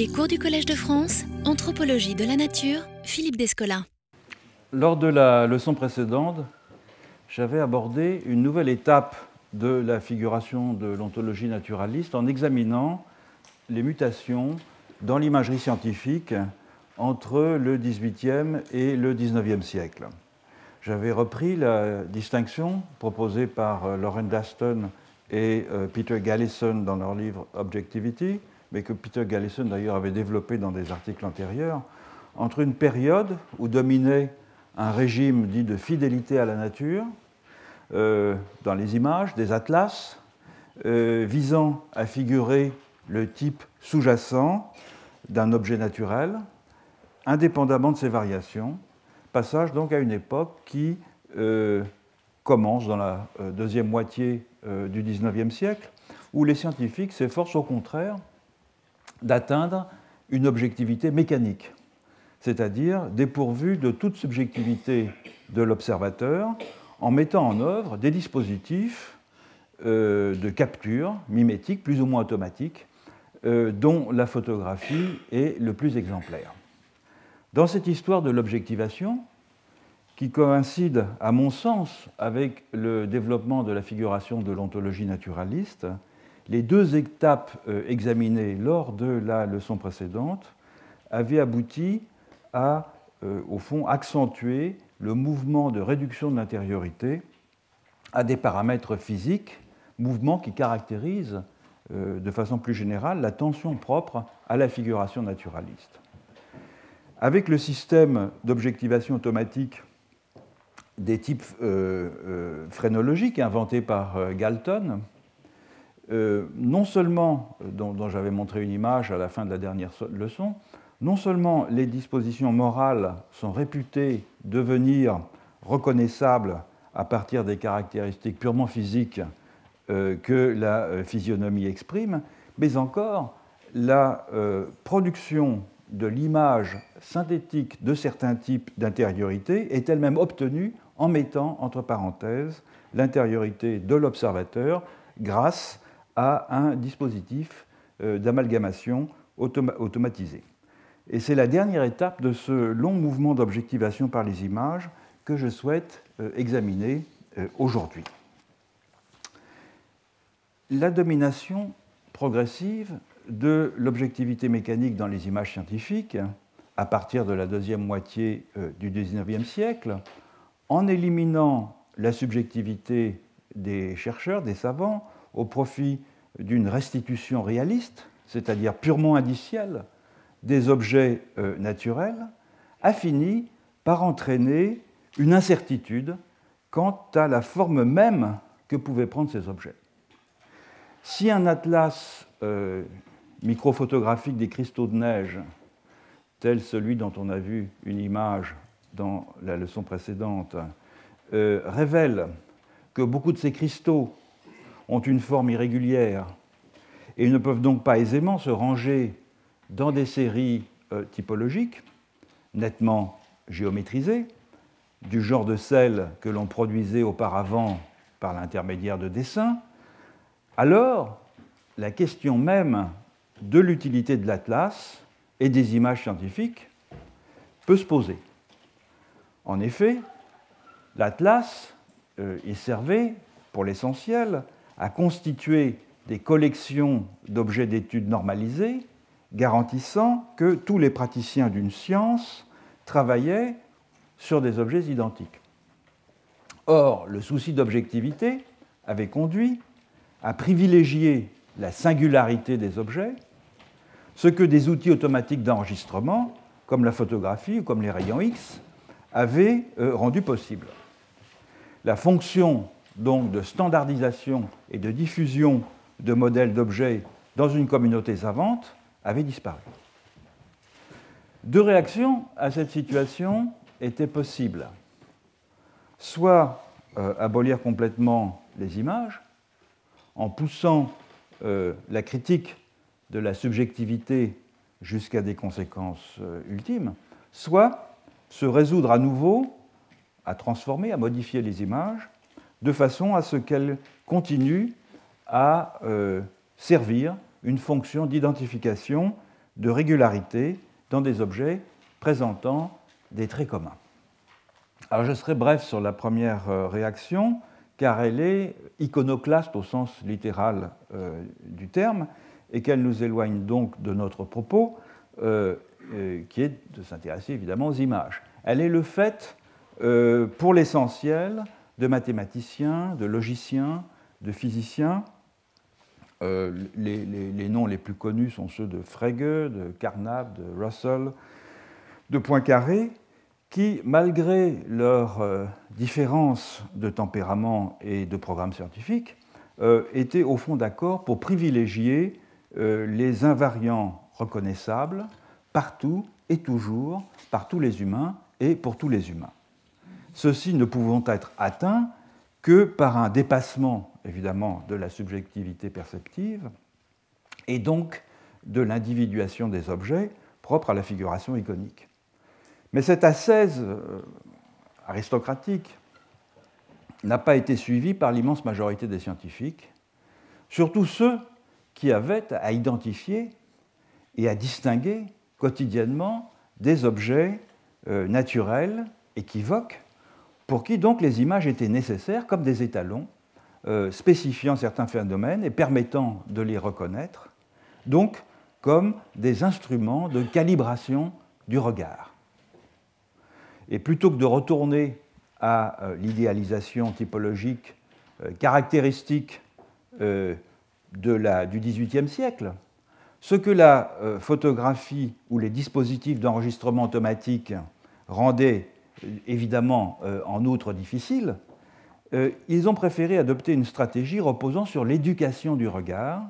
Les cours du Collège de France, Anthropologie de la Nature, Philippe Descola. Lors de la leçon précédente, j'avais abordé une nouvelle étape de la figuration de l'ontologie naturaliste en examinant les mutations dans l'imagerie scientifique entre le XVIIIe et le XIXe siècle. J'avais repris la distinction proposée par Lauren Daston et euh, Peter Gallison dans leur livre Objectivity, mais que Peter Gallison d'ailleurs avait développé dans des articles antérieurs, entre une période où dominait un régime dit de fidélité à la nature, euh, dans les images, des atlas, visant à figurer le type sous-jacent d'un objet naturel, indépendamment de ses variations. Passage donc à une époque qui euh, commence dans la euh, deuxième moitié euh, du XIXe siècle, où les scientifiques s'efforcent au contraire d'atteindre une objectivité mécanique, c'est-à-dire dépourvue de toute subjectivité de l'observateur, en mettant en œuvre des dispositifs de capture mimétique plus ou moins automatique, dont la photographie est le plus exemplaire. Dans cette histoire de l'objectivation, qui coïncide, à mon sens, avec le développement de la figuration de l'ontologie naturaliste, les deux étapes euh, examinées lors de la leçon précédente avaient abouti à, euh, au fond, accentuer le mouvement de réduction de l'intériorité à des paramètres physiques, mouvement qui caractérise euh, de façon plus générale la tension propre à la figuration naturaliste. Avec le système d'objectivation automatique des types phrénologiques inventé par euh, non seulement, dont, j'avais montré une image à la fin de la dernière leçon, non seulement les dispositions morales sont réputées devenir reconnaissables à partir des caractéristiques purement physiques que la physionomie exprime, mais encore la production de l'image synthétique de certains types d'intériorité est elle-même obtenue en mettant entre parenthèses l'intériorité de l'observateur grâce à un dispositif euh, d'amalgamation automatisé. Et c'est la dernière étape de ce long mouvement d'objectivation par les images que je souhaite euh, examiner euh, aujourd'hui. La domination progressive de l'objectivité mécanique dans les images scientifiques à partir de la deuxième moitié du XIXe siècle, en éliminant la subjectivité des chercheurs, des savants, au profit d'une restitution réaliste, c'est-à-dire purement indicielle, des objets euh, naturels, a fini par entraîner une incertitude quant à la forme même que pouvaient prendre ces objets. Si un atlas euh, microphotographique des cristaux de neige, tel celui dont on a vu une image dans la leçon précédente, euh, révèle que beaucoup de ces cristaux ont une forme irrégulière et ne peuvent donc pas aisément se ranger dans des séries euh, typologiques nettement géométrisées, du genre de celles que l'on produisait auparavant par l'intermédiaire de dessins, alors la question même de l'utilité de l'atlas et des images scientifiques peut se poser. En effet, l'atlas euh, servait, pour l'essentiel, à constituer des collections d'objets d'études normalisés, garantissant que tous les praticiens d'une science travaillaient sur des objets identiques. Or, le souci d'objectivité avait conduit à privilégier la singularité des objets ce que des outils automatiques d'enregistrement, comme la photographie ou comme les rayons X, avaient euh, rendu possible. La fonction donc de standardisation et de diffusion de modèles d'objets dans une communauté savante avait disparu. Deux réactions à cette situation étaient possibles. Soit euh, abolir complètement les images en poussant euh, la critique de la subjectivité jusqu'à des conséquences euh, ultimes, soit se résoudre à nouveau à transformer, à modifier les images, de façon à ce qu'elles continuent à euh, servir une fonction d'identification de régularité dans des objets présentant des traits communs. Alors je serai bref sur la première euh, réaction, car elle est iconoclaste au sens littéral euh, du terme, et qu'elle nous éloigne donc de notre propos, qui est de s'intéresser évidemment aux images. Elle est le fait, pour l'essentiel, de mathématiciens, de logiciens, de physiciens. les, noms les plus connus sont ceux de Frege, de Carnap, de Russell, de Poincaré, qui, malgré leurs euh, différences de tempérament et de programme scientifique, euh, étaient au fond d'accord pour privilégier euh, les invariants reconnaissables partout et toujours par tous les humains et pour tous les humains. Ceux-ci ne pouvant être atteints que par un dépassement, évidemment, de la subjectivité perceptive et donc de l'individuation des objets propres à la figuration iconique. Mais cette ascèse euh, aristocratique n'a pas été suivie par l'immense majorité des scientifiques, surtout ceux qui avaient à identifier et à distinguer quotidiennement des objets euh, naturels, équivoques, pour qui donc les images étaient nécessaires comme des étalons euh, spécifiant certains phénomènes et permettant de les reconnaître, donc comme des instruments de calibration du regard. Et plutôt que de retourner à euh, l'idéalisation typologique euh, caractéristique du XVIIIe siècle, ce que la photographie ou les dispositifs d'enregistrement automatique rendaient évidemment en outre difficile, ils ont préféré adopter une stratégie reposant sur l'éducation du regard,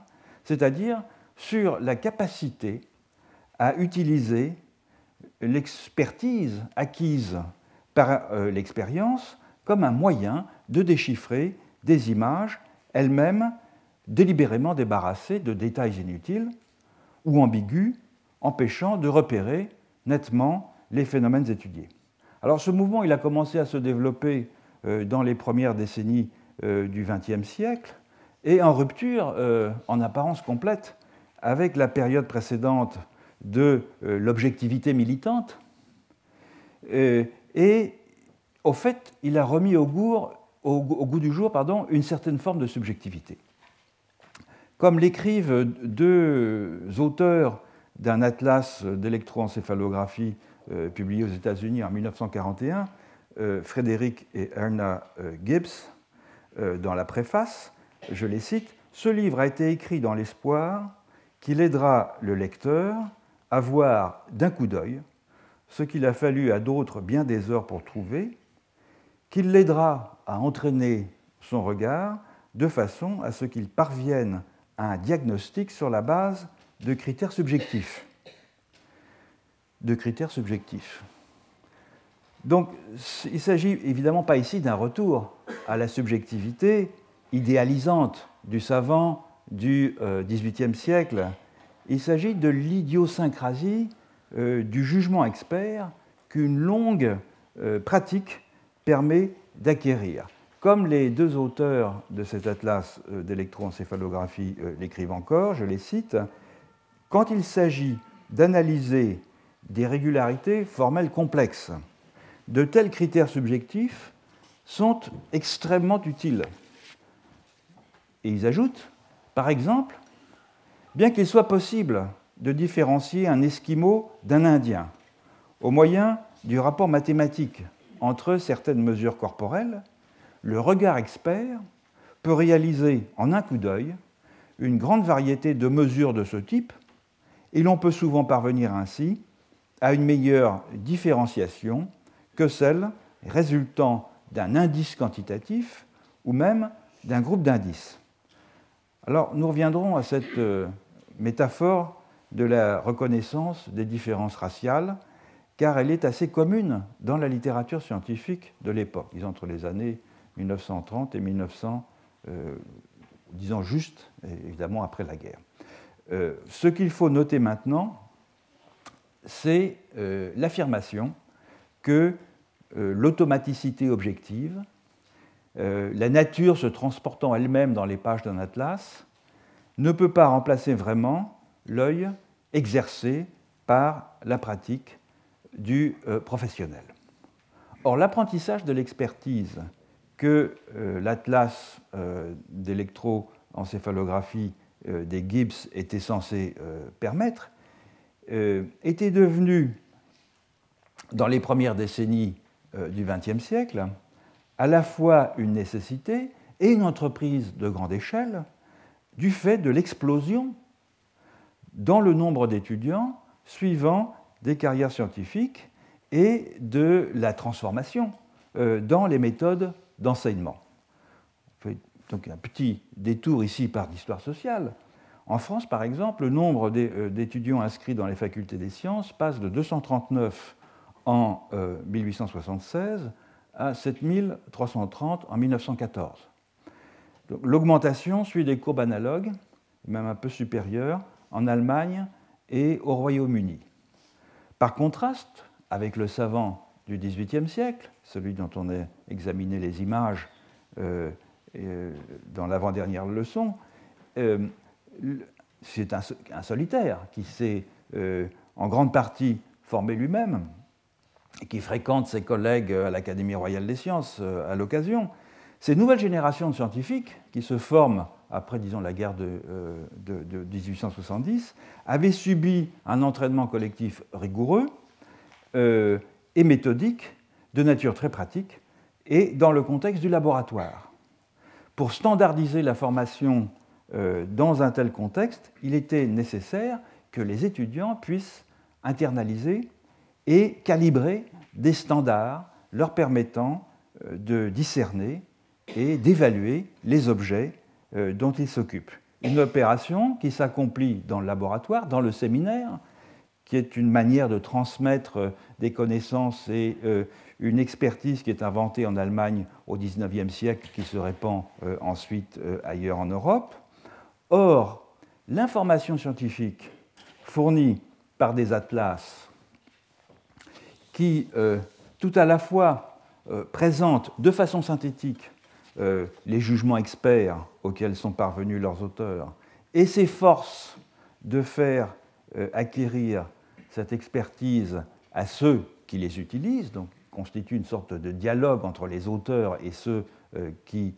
c'est-à-dire sur la capacité à utiliser l'expertise acquise par euh, l'expérience comme un moyen de déchiffrer des images elles-mêmes délibérément débarrassées de détails inutiles ou ambigus, empêchant de repérer nettement les phénomènes étudiés. Alors ce mouvement il a commencé à se développer euh, dans les premières décennies euh, du XXe siècle et en rupture en apparence complète avec la période précédente de euh, l'objectivité militante. Euh, et au fait, il a remis au goût, du jour pardon, une certaine forme de subjectivité. Comme l'écrivent deux auteurs d'un atlas d'électroencéphalographie euh, publié aux États-Unis en 1941, Frédéric et Erna Gibbs, dans la préface, je les cite, Ce livre a été écrit dans l'espoir qu'il aidera le lecteur à voir d'un coup d'œil ce qu'il a fallu à d'autres bien des heures pour trouver, qu'il l'aidera à entraîner son regard de façon à ce qu'il parvienne à un diagnostic sur la base de critères subjectifs. De critères subjectifs. Donc, il ne s'agit évidemment pas ici d'un retour à la subjectivité idéalisante du savant du XVIIIe euh, siècle il s'agit de l'idiosyncrasie euh, du jugement expert qu'une longue euh, pratique permet d'acquérir. Comme les deux auteurs de cet atlas d'électroencéphalographie l'écrivent encore, je les cite, quand il s'agit d'analyser des régularités formelles complexes, de tels critères subjectifs sont extrêmement utiles. Et ils ajoutent, par exemple, Bien qu'il soit possible de différencier un Esquimau d'un Indien au moyen du rapport mathématique entre certaines mesures corporelles, le regard expert peut réaliser en un coup d'œil une grande variété de mesures de ce type et l'on peut souvent parvenir ainsi à une meilleure différenciation que celle résultant d'un indice quantitatif ou même d'un groupe d'indices. Alors nous reviendrons à cette euh, métaphore de la reconnaissance des différences raciales, car elle est assez commune dans la littérature scientifique de l'époque, entre les années 1930 et 1900, euh, disons juste, évidemment après la guerre. Euh, ce qu'il faut noter maintenant, c'est euh, l'affirmation que l'automaticité objective, la nature se transportant elle-même dans les pages d'un atlas, ne peut pas remplacer vraiment l'œil exercée par la pratique du professionnel. Or, l'apprentissage de l'expertise que l'atlas d'électroencéphalographie des Gibbs était censé permettre était devenu, dans les premières décennies du XXe siècle, à la fois une nécessité et une entreprise de grande échelle du fait de l'explosion dans le nombre d'étudiants suivant des carrières scientifiques et de la transformation euh, dans les méthodes d'enseignement. Donc un petit détour ici par l'histoire sociale. En France, par exemple, le nombre euh, d'étudiants inscrits dans les facultés des sciences passe de 239 en 1876 euh, à 7330 en 1914. L'augmentation suit des courbes analogues, même un peu supérieures, en Allemagne et au Royaume-Uni. Par contraste avec le savant du XVIIIe siècle, celui dont on a examiné les images euh, dans l'avant-dernière leçon, c'est un, solitaire qui s'est en grande partie formé lui-même, qui fréquente ses collègues à l'Académie royale des sciences à l'occasion. Ces nouvelles générations de scientifiques qui se forment après, disons, la guerre de, 1870, avaient subi un entraînement collectif rigoureux euh, et méthodique, de nature très pratique, et dans le contexte du laboratoire. Pour standardiser la formation euh, dans un tel contexte, il était nécessaire que les étudiants puissent internaliser et calibrer des standards leur permettant euh, de discerner et d'évaluer les objets euh, dont ils s'occupent. Une opération qui s'accomplit dans le laboratoire, dans le séminaire, qui est une manière de transmettre euh, des connaissances et une expertise qui est inventée en Allemagne au XIXe siècle, qui se répand ensuite ailleurs en Europe. Or, l'information scientifique fournie par des atlas qui tout à la fois euh, présentent de façon synthétique euh, les jugements experts auxquels sont parvenus leurs auteurs et s'efforcent de faire euh, acquérir cette expertise à ceux qui les utilisent, donc constitue une sorte de dialogue entre les auteurs et ceux qui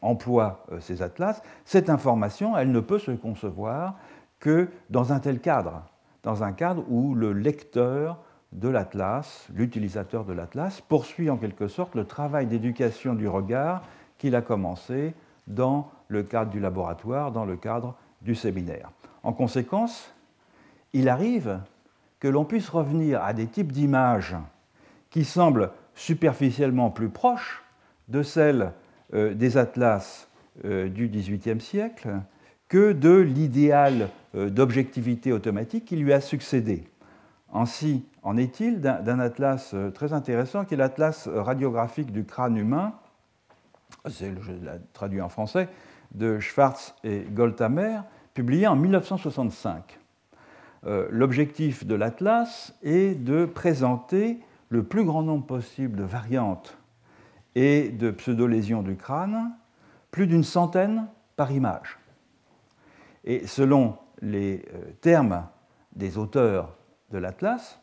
emploient ces atlas, cette information, elle ne peut se concevoir que dans un tel cadre, dans un cadre où le lecteur de l'Atlas, l'utilisateur de l'Atlas, poursuit en quelque sorte le travail d'éducation du regard qu'il a commencé dans le cadre du laboratoire, dans le cadre du séminaire. En conséquence, il arrive que l'on puisse revenir à des types d'images qui semblent superficiellement plus proches de celles euh, des atlas euh, du XVIIIe siècle que de l'idéal euh, d'objectivité automatique qui lui a succédé. Ainsi en est-il d'un atlas euh, très intéressant qui est l'atlas radiographique du crâne humain, c'est traduit en français, de Schwartz et Goldhammer, publié en 1965. Euh, l'objectif de l'atlas est de présenter le plus grand nombre possible de variantes et de pseudo-lésions du crâne, plus d'une centaine par image. Et selon les euh, termes des auteurs de l'Atlas,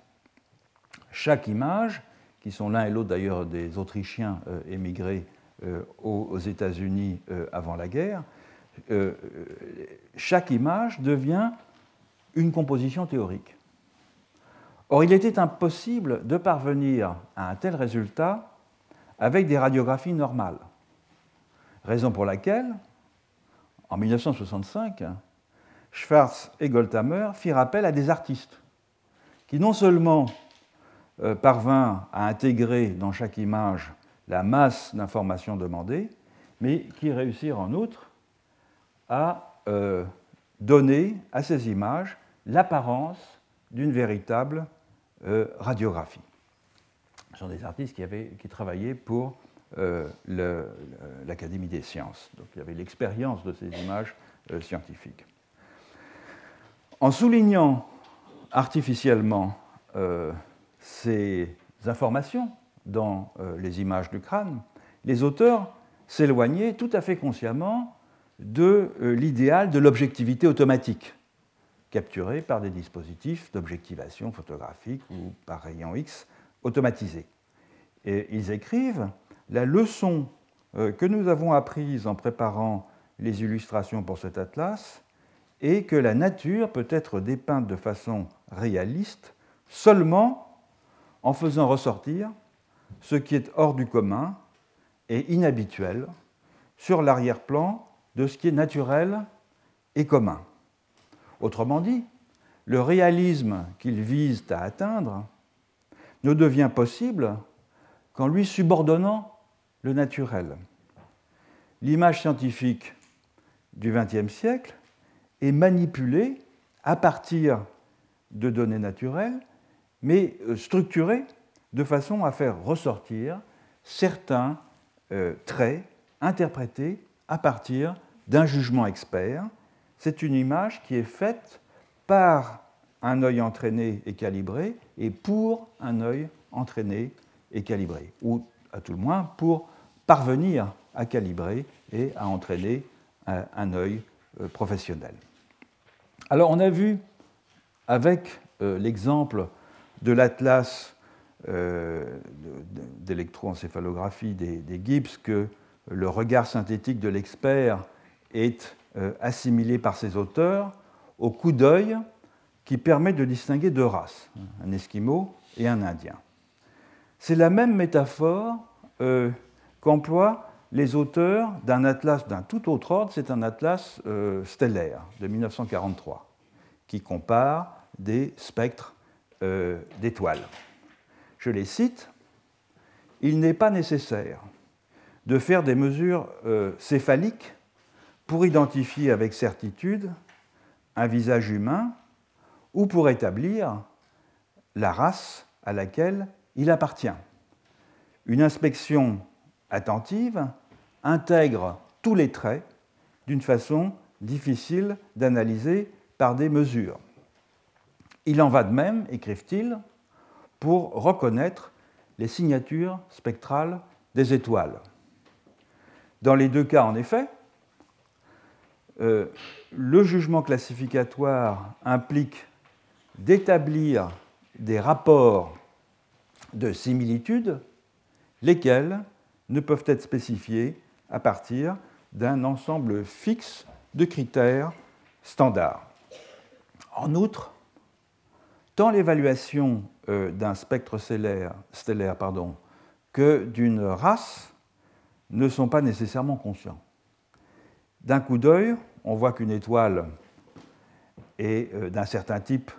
chaque image, qui sont l'un et l'autre d'ailleurs des Autrichiens euh, émigrés euh, aux États-Unis avant la guerre, chaque image devient une composition théorique. Or, il était impossible de parvenir à un tel résultat avec des radiographies normales. Raison pour laquelle, en 1965, Schwarz et Goldhammer firent appel à des artistes qui non seulement euh, parvint à intégrer dans chaque image la masse d'informations demandées, mais qui réussirent en outre à euh, donner à ces images l'apparence d'une véritable euh, radiographie. Sont des artistes qui, avaient, qui travaillaient pour l'Académie des sciences. Donc il y avait l'expérience de ces images scientifiques. En soulignant artificiellement euh, ces informations dans euh, les images du crâne, les auteurs s'éloignaient tout à fait consciemment de euh, l'idéal de l'objectivité automatique capturés par des dispositifs d'objectivation photographique ou par rayon X automatisés. Et ils écrivent La leçon euh, que nous avons apprise en préparant les illustrations pour cet atlas est que la nature peut être dépeinte de façon réaliste seulement en faisant ressortir ce qui est hors du commun et inhabituel sur l'arrière-plan de ce qui est naturel et commun. Autrement dit, le réalisme qu'ils visent à atteindre ne devient possible qu'en lui subordonnant le naturel. L'image scientifique du XXe siècle est manipulée à partir de données naturelles, mais euh, structurée de façon à faire ressortir certains euh, traits interprétés à partir d'un jugement expert. C'est une image qui est faite par un œil entraîné et calibré et pour un œil entraîné et calibré, ou à tout le moins pour parvenir à calibrer et à entraîner un œil euh, professionnel. Alors on a vu avec euh, l'exemple de l'atlas euh, d'électroencéphalographie des, des Gibbs que le regard synthétique de l'expert est assimilé par ses auteurs au coup d'œil qui permet de distinguer deux races, un esquimau et un indien. C'est la même métaphore qu'emploie les auteurs d'un atlas d'un tout autre ordre, c'est un atlas euh, stellaire de 1943, qui compare des spectres euh, d'étoiles. Je les cite, Il n'est pas nécessaire de faire des mesures euh, céphaliques pour identifier avec certitude un visage humain ou pour établir la race à laquelle il appartient. Une inspection attentive intègre tous les traits d'une façon difficile d'analyser par des mesures. Il en va de même, écrivent-ils, pour reconnaître les signatures spectrales des étoiles. Dans les deux cas, en effet, euh, le jugement classificatoire implique d'établir des rapports de similitude, lesquels ne peuvent être spécifiés à partir d'un ensemble fixe de critères standards. En outre, tant l'évaluation euh, d'un spectre stellaire, que d'une race ne sont pas nécessairement conscients. D'un coup d'œil, on voit qu'une étoile est euh, d'un certain type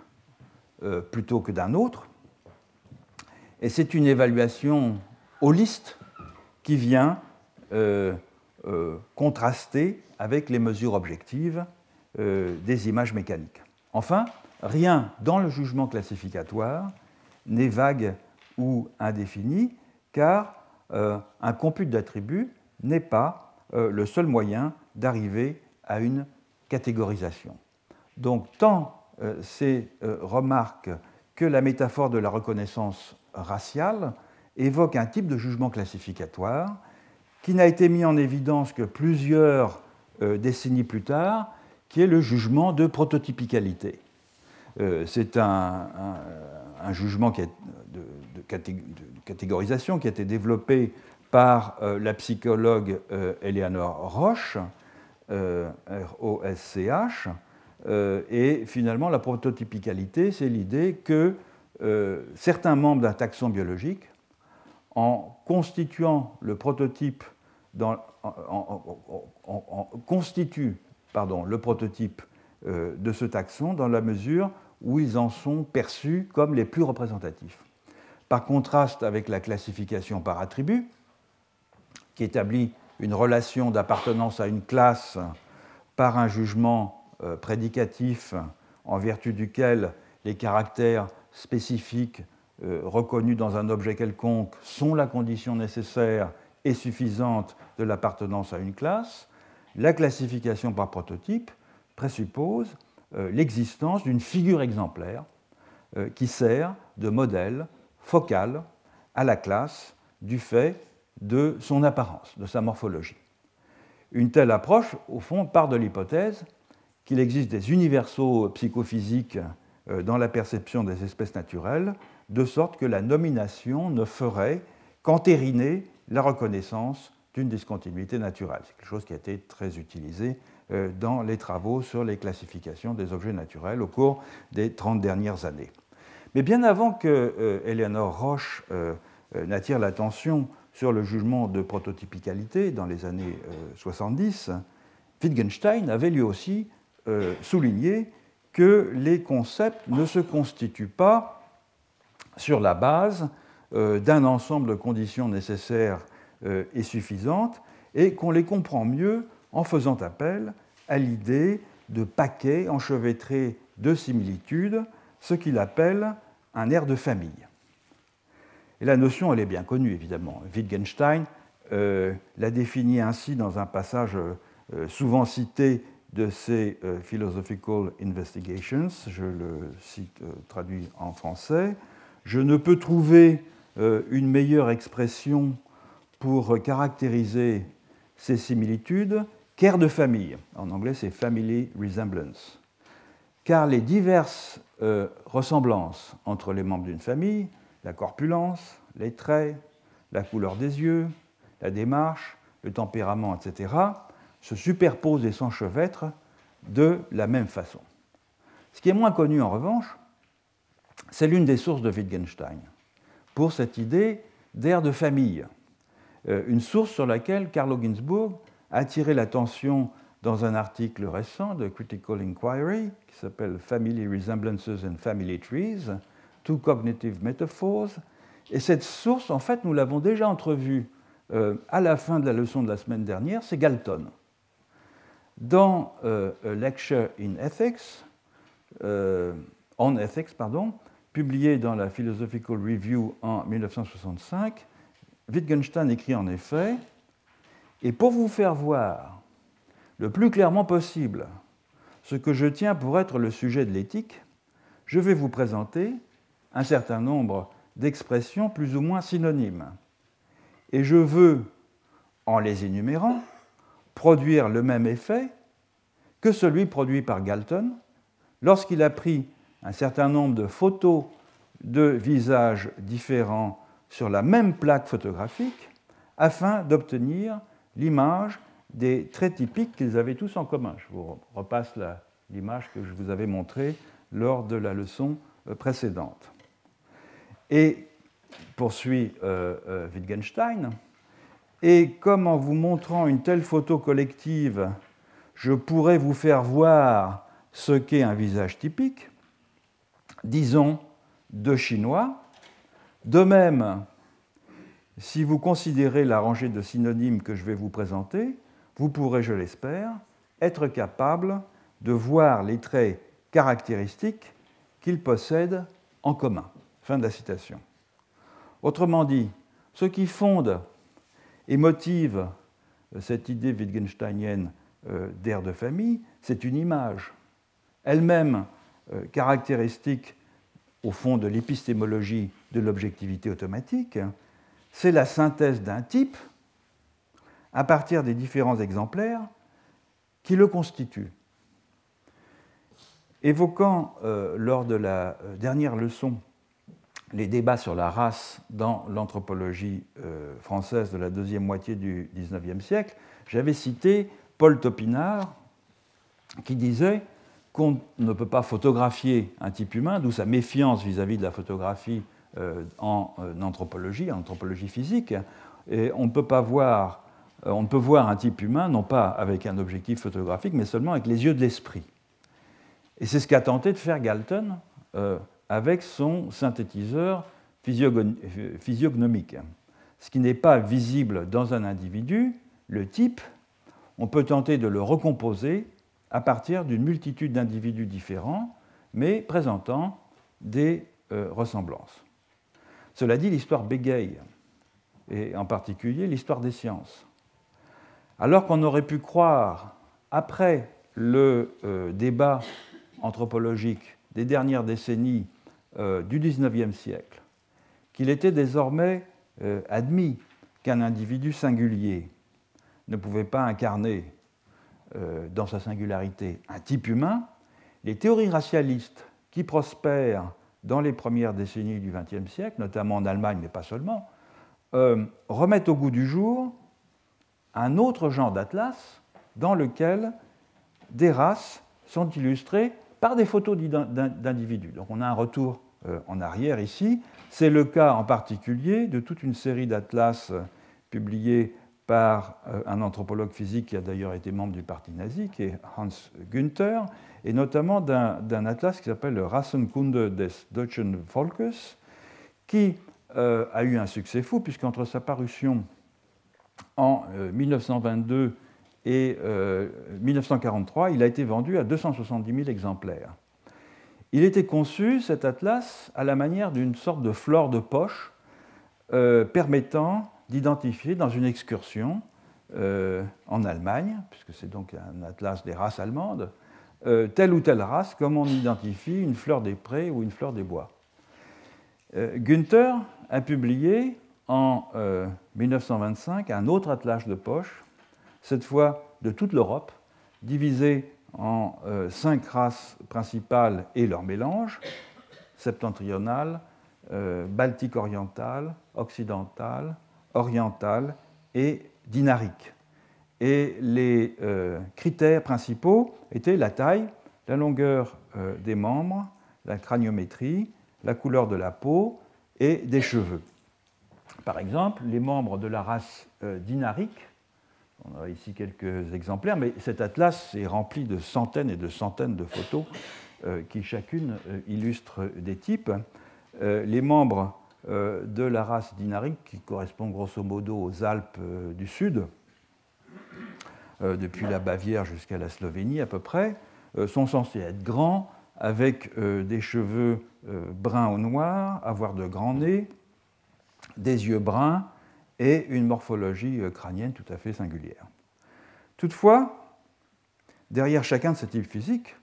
euh, plutôt que d'un autre, et c'est une évaluation holiste qui vient euh, euh, contraster avec les mesures objectives des images mécaniques. Enfin, rien dans le jugement classificatoire n'est vague ou indéfini, car un compute d'attributs n'est pas le seul moyen d'arriver à une catégorisation. Donc, tant ces remarques que la métaphore de la reconnaissance raciale évoque un type de jugement classificatoire qui n'a été mis en évidence que plusieurs euh, décennies plus tard, qui est le jugement de prototypicalité. Euh, c'est un, jugement qui de, catégorisation qui a été développé par euh, la psychologue Eleanor Roche, R-O-S-C-H, et finalement la prototypicalité, c'est l'idée que certains membres d'un taxon biologique en constituant le prototype constitue pardon, le prototype euh, de ce taxon dans la mesure où ils en sont perçus comme les plus représentatifs. Par contraste avec la classification par attribut, qui établit une relation d'appartenance à une classe par un jugement euh, prédicatif en vertu duquel les caractères spécifiques euh, reconnus dans un objet quelconque sont la condition nécessaire et suffisante de l'appartenance à une classe, la classification par prototype présuppose euh, l'existence d'une figure exemplaire qui sert de modèle focal à la classe du fait de son apparence, de sa morphologie. Une telle approche, au fond, part de l'hypothèse qu'il existe des universaux psychophysiques dans la perception des espèces naturelles, de sorte que la nomination ne ferait qu'entériner la reconnaissance d'une discontinuité naturelle. C'est quelque chose qui a été très utilisé euh, dans les travaux sur les classifications des objets naturels au cours des 30 dernières années. Mais bien avant que euh, Eleanor Roche euh, n'attire l'attention sur le jugement de prototypicalité dans les années 70, Wittgenstein avait lui aussi souligné que les concepts ne se constituent pas sur la base d'un ensemble de conditions nécessaires et suffisantes, et qu'on les comprend mieux en faisant appel à l'idée de paquets enchevêtrés de similitudes, ce qu'il appelle un air de famille. Et la notion, elle est bien connue, évidemment. Wittgenstein euh, l'a définie ainsi dans un passage euh, souvent cité de ses euh, Philosophical Investigations, je le cite traduit en français. Je ne peux trouver une meilleure expression pour caractériser ces similitudes qu'air de famille. En anglais, c'est family resemblance. Car les diverses euh, ressemblances entre les membres d'une famille, la corpulence, les traits, la couleur des yeux, la démarche, le tempérament, etc., se superposent et s'enchevêtrent de la même façon. Ce qui est moins connu en revanche, c'est l'une des sources de Wittgenstein pour cette idée d'air de famille, euh, une source sur laquelle Carlo Ginzburg a attiré l'attention dans un article récent de Critical Inquiry qui s'appelle Family Resemblances and Family Trees, Two Cognitive Metaphors. Et cette source, en fait, nous l'avons déjà entrevue euh, à la fin de la leçon de la semaine dernière, c'est Galton. Dans euh, Lecture in Ethics, on Ethics, pardon, publié dans la Philosophical Review en 1965, Wittgenstein écrit en effet, et pour vous faire voir le plus clairement possible ce que je tiens pour être le sujet de l'éthique, je vais vous présenter un certain nombre d'expressions plus ou moins synonymes. Et je veux, en les énumérant, produire le même effet que celui produit par Galton lorsqu'il a pris un certain nombre de photos de visages différents sur la même plaque photographique afin d'obtenir l'image des traits typiques qu'ils avaient tous en commun. Je vous repasse l'image que je vous avais montrée lors de la leçon euh, précédente. Et poursuit euh, euh, Wittgenstein, et comme en vous montrant une telle photo collective, je pourrais vous faire voir ce qu'est un visage typique, disons deux Chinois, de même, si vous considérez la rangée de synonymes que je vais vous présenter, vous pourrez, je l'espère, être capable de voir les traits caractéristiques qu'ils possèdent en commun. Fin de la citation. Autrement dit, ce qui fonde et motive cette idée wittgensteinienne euh, d'air de famille, c'est une image, elle-même euh, caractéristique au fond de l'épistémologie de l'objectivité automatique, c'est la synthèse d'un type à partir des différents exemplaires qui le constituent. Évoquant euh, lors de la euh, dernière leçon les débats sur la race dans l'anthropologie euh, française de la deuxième moitié du XIXe siècle, j'avais cité Paul Topinard qui disait qu'on ne peut pas photographier un type humain, d'où sa méfiance vis-à-vis de la photographie euh, en euh, anthropologie, en anthropologie physique. Et on ne peut pas voir, on peut voir un type humain non pas avec un objectif photographique, mais seulement avec les yeux de l'esprit. Et c'est ce qu'a tenté de faire Galton avec son synthétiseur physiognomique. Ce qui n'est pas visible dans un individu, le type, on peut tenter de le recomposer à partir d'une multitude d'individus différents, mais présentant des euh, ressemblances. Cela dit, l'histoire bégaye, et en particulier l'histoire des sciences. Alors qu'on aurait pu croire, après le euh, débat anthropologique des dernières décennies euh, du XIXe siècle, qu'il était désormais admis qu'un individu singulier ne pouvait pas incarner dans sa singularité un type humain, les théories racialistes qui prospèrent dans les premières décennies du XXe siècle, notamment en Allemagne, mais pas seulement, remettent au goût du jour un autre genre d'atlas dans lequel des races sont illustrées par des photos d'individus. Donc on a un retour euh, en arrière ici. C'est le cas en particulier de toute une série d'atlas euh, publiés par euh, un anthropologue physique qui a d'ailleurs été membre du parti nazi, qui est Hans Günther, et notamment d'un atlas qui s'appelle le Rassenkunde des Deutschen Volkes, qui a eu un succès fou, puisqu'entre sa parution en 1922 et 1943, euh, il a été vendu à 270 000 exemplaires. Il était conçu, cet atlas, à la manière d'une sorte de flore de poche euh, permettant d'identifier dans une excursion euh, en Allemagne, puisque c'est donc un atlas des races allemandes, telle ou telle race, comme on identifie une fleur des prés ou une fleur des bois. Günther a publié en 1925 un autre atlas de poche cette fois de toute l'Europe, divisée en euh, cinq races principales et leurs mélanges, septentrionale, euh, baltique orientale, occidentale, et dinarique. Et les euh, critères principaux étaient la taille, la longueur des membres, la craniométrie, la couleur de la peau et des cheveux. Par exemple, les membres de la race dinarique on a ici quelques exemplaires, mais cet atlas est rempli de centaines et de centaines de photos euh, qui chacune euh, illustrent des types. Euh, les membres de la race dinarique, qui correspond grosso modo aux Alpes du Sud, depuis la Bavière jusqu'à la Slovénie à peu près, sont censés être grands, avec des cheveux bruns ou noirs, avoir de grands nez, des yeux bruns, et une morphologie euh, crânienne tout à fait singulière. Toutefois, derrière chacun de ces types physiques,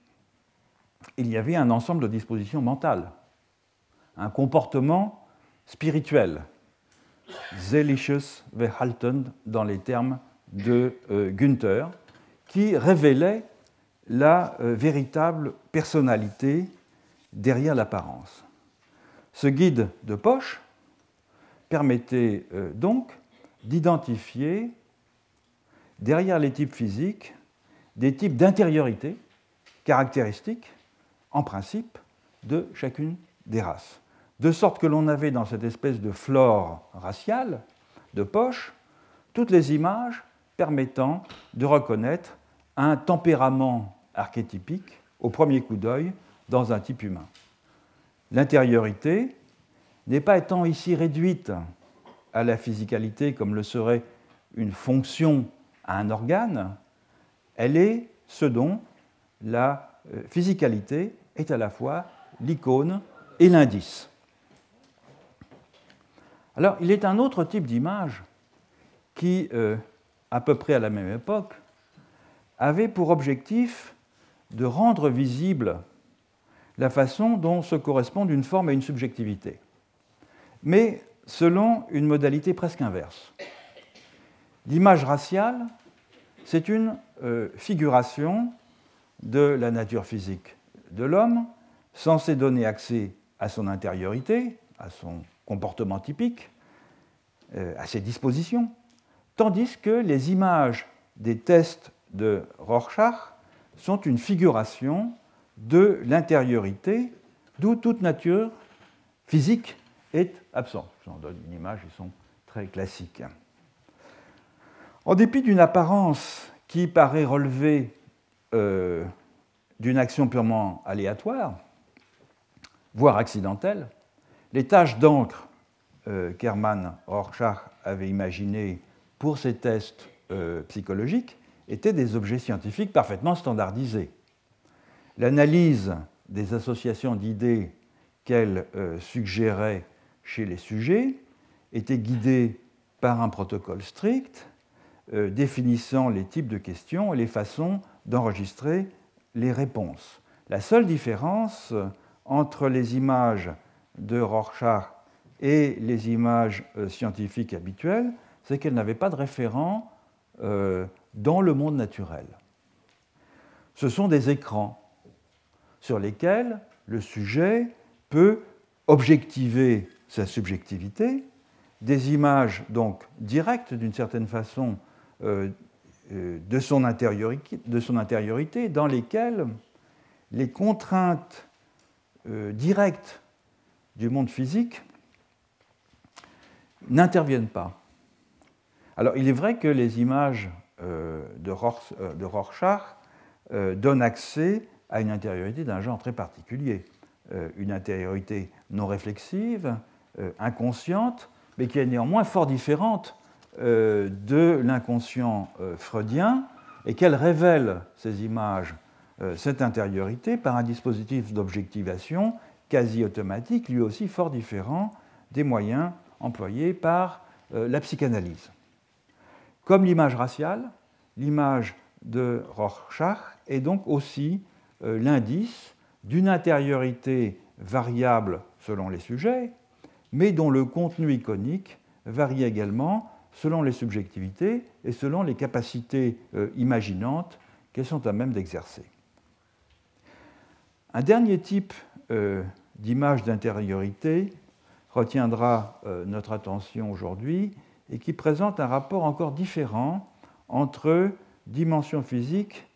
il y avait un ensemble de dispositions mentales, un comportement spirituel, seelisches Verhalten dans les termes de euh, Günther, qui révélait la euh, véritable personnalité derrière l'apparence. Ce guide de poche permettait euh, donc d'identifier derrière les types physiques des types d'intériorité caractéristiques, en principe, de chacune des races. De sorte que l'on avait dans cette espèce de flore raciale, de poche, toutes les images permettant de reconnaître un tempérament archétypique au premier coup d'œil dans un type humain. L'intériorité, n'est pas étant ici réduite à la physicalité comme le serait une fonction à un organe, elle est ce dont la euh, physicalité est à la fois l'icône et l'indice. Alors, il est un autre type d'image qui, euh, à peu près à la même époque, avait pour objectif de rendre visible la façon dont se correspondent une forme et une subjectivité mais selon une modalité presque inverse. L'image raciale, c'est une euh, figuration de la nature physique de l'homme, censée donner accès à son intériorité, à son comportement typique, euh, à ses dispositions, tandis que les images des tests de Rorschach sont une figuration de l'intériorité, d'où toute nature physique est absent. Je vous en donne une image, ils sont très classiques. En dépit d'une apparence qui paraît relever euh, d'une action purement aléatoire, voire accidentelle, les taches d'encre euh, qu'Hermann Rorschach avait imaginées pour ces tests euh, psychologiques étaient des objets scientifiques parfaitement standardisés. L'analyse des associations d'idées qu'elle suggérait chez les sujets était guidé par un protocole strict euh, définissant les types de questions et les façons d'enregistrer les réponses. La seule différence entre les images de Rorschach et les images euh, scientifiques habituelles, c'est qu'elles n'avaient pas de référent euh, dans le monde naturel. ce sont des écrans sur lesquels le sujet peut objectiver sa subjectivité, des images donc directes d'une certaine façon euh, euh, de, son de, intériorité, dans lesquelles les contraintes euh, directes du monde physique n'interviennent pas. Alors il est vrai que les images de, Rorschach donnent accès à une intériorité d'un genre très particulier, une intériorité non réflexive, inconsciente, mais qui est néanmoins fort différente euh, de l'inconscient euh, freudien et qu'elle révèle ces images, euh, cette intériorité, par un dispositif d'objectivation quasi automatique, lui aussi fort différent des moyens employés par la psychanalyse. Comme l'image raciale, l'image de Rorschach est donc aussi l'indice d'une intériorité variable selon les sujets, mais dont le contenu iconique varie également selon les subjectivités et selon les capacités euh, imaginantes qu'elles sont à même d'exercer. Un dernier type euh, d'image d'intériorité retiendra euh, notre attention aujourd'hui et qui présente un rapport encore différent entre dimension physique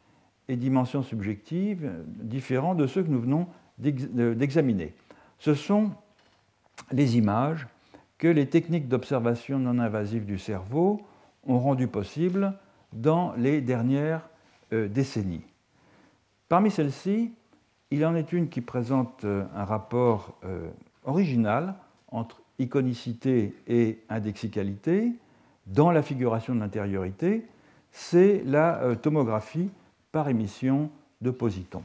et dimension subjective, différent de ceux que nous venons d'examiner. Ce sont les images que les techniques d'observation non invasive du cerveau ont rendu possibles dans les dernières euh, décennies. Parmi celles-ci, il en est une qui présente euh, un rapport euh, original entre iconicité et indexicalité dans la figuration de l'intériorité, c'est la tomographie par émission de positons.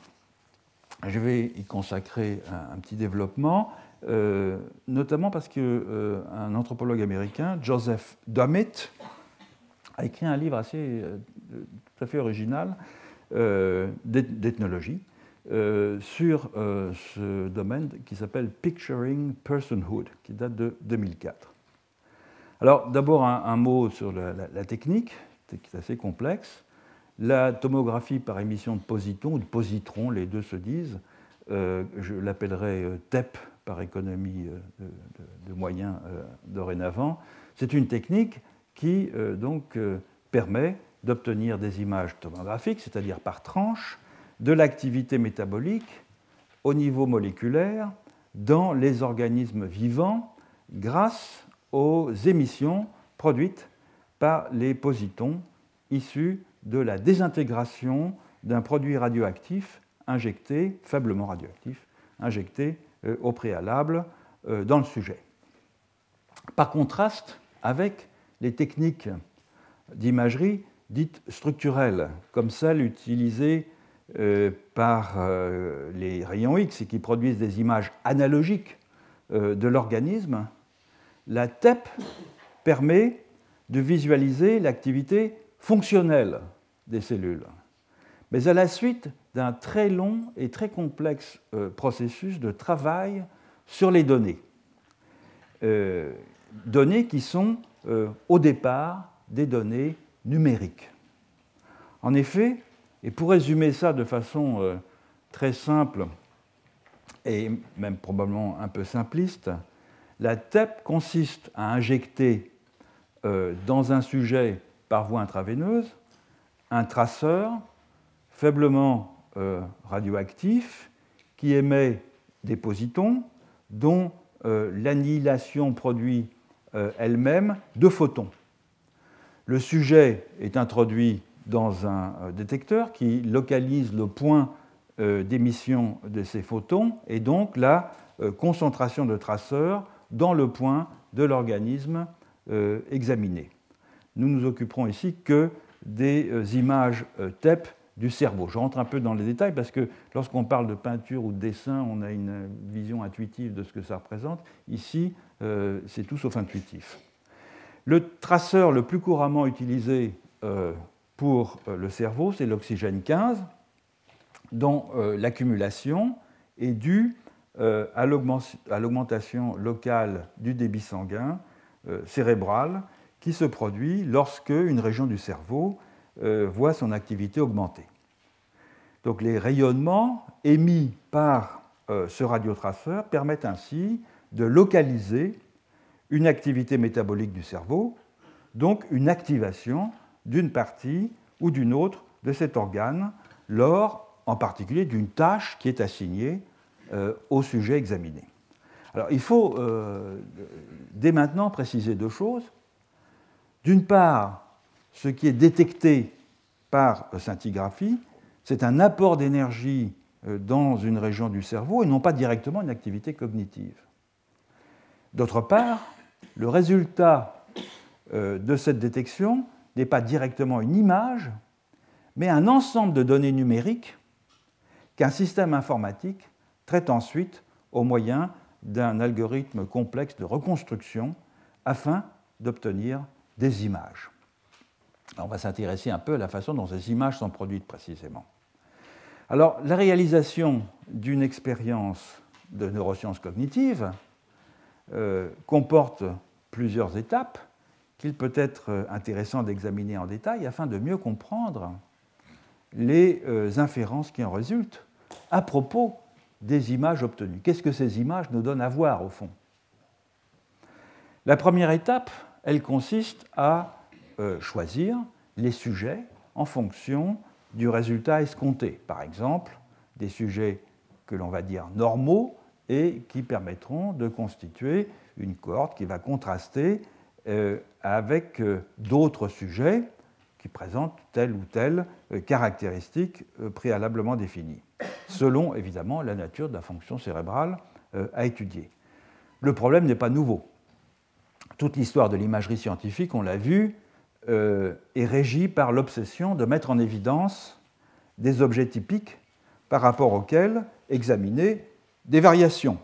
Je vais y consacrer un petit développement. Euh, notamment parce qu'un euh, anthropologue américain, Joseph Dummett, a écrit un livre assez euh, tout à fait original d'ethnologie sur ce domaine qui s'appelle Picturing Personhood, qui date de 2004. Alors d'abord un, mot sur la, la, technique, qui est assez complexe. La tomographie par émission de positons ou de positrons, les deux se disent, je l'appellerai TEP par économie euh, de, moyens euh, dorénavant. C'est une technique qui euh, donc permet d'obtenir des images tomographiques, c'est-à-dire par tranche, de l'activité métabolique au niveau moléculaire dans les organismes vivants grâce aux émissions produites par les positons issus de la désintégration d'un produit radioactif injecté, faiblement radioactif, injecté au préalable euh, dans le sujet. Par contraste avec les techniques d'imagerie dites structurelles, comme celles utilisées euh, par les rayons X et qui produisent des images analogiques de l'organisme, la TEP permet de visualiser l'activité fonctionnelle des cellules. Mais à la suite d'un très long et très complexe euh, processus de travail sur les données. Euh, données qui sont euh, au départ des données numériques. En effet, et pour résumer ça de façon très simple et même probablement un peu simpliste, la TEP consiste à injecter dans un sujet par voie intraveineuse un traceur faiblement euh, radioactif qui émet des positons dont euh, l'annihilation produit euh, elle-même deux photons. Le sujet est introduit dans un détecteur qui localise le point d'émission de ces photons et donc la concentration de traceurs dans le point de l'organisme examiné. Nous nous occuperons ici que des images TEP du cerveau. Je rentre un peu dans les détails parce que lorsqu'on parle de peinture ou de dessin, on a une vision intuitive de ce que ça représente. Ici, euh, c'est tout sauf intuitif. Le traceur le plus couramment utilisé euh, pour euh, le cerveau, c'est l'oxygène 15, dont l'accumulation est due à l'augmentation locale du débit sanguin cérébral qui se produit lorsque une région du cerveau euh, voit son activité augmenter. Donc les rayonnements émis par euh, ce radiotraceur permettent ainsi de localiser une activité métabolique du cerveau, donc une activation d'une partie ou d'une autre de cet organe lors en particulier d'une tâche qui est assignée euh, au sujet examiné. Alors il faut dès maintenant préciser deux choses. D'une part, ce qui est détecté par scintigraphie, c'est un apport d'énergie euh, dans une région du cerveau et non pas directement une activité cognitive. D'autre part, le résultat de cette détection n'est pas directement une image, mais un ensemble de données numériques qu'un système informatique traite ensuite au moyen d'un algorithme complexe de reconstruction afin d'obtenir des images. On va s'intéresser un peu à la façon dont ces images sont produites précisément. Alors, la réalisation d'une expérience de neurosciences cognitives euh, comporte plusieurs étapes qu'il peut être intéressant d'examiner en détail afin de mieux comprendre les euh, inférences qui en résultent à propos des images obtenues. Qu'est-ce que ces images nous donnent à voir au fond? La première étape, elle consiste à euh, choisir les sujets en fonction du résultat escompté. Par exemple, des sujets que l'on va dire normaux et qui permettront de constituer une cohorte qui va contraster euh, avec euh, d'autres sujets qui présentent telle ou telle caractéristique préalablement définie selon évidemment la nature de la fonction cérébrale à étudier. Le problème n'est pas nouveau. Toute l'histoire de l'imagerie scientifique, on l'a vu, euh, est régie par l'obsession de mettre en évidence des objets typiques par rapport auxquels examiner des variations.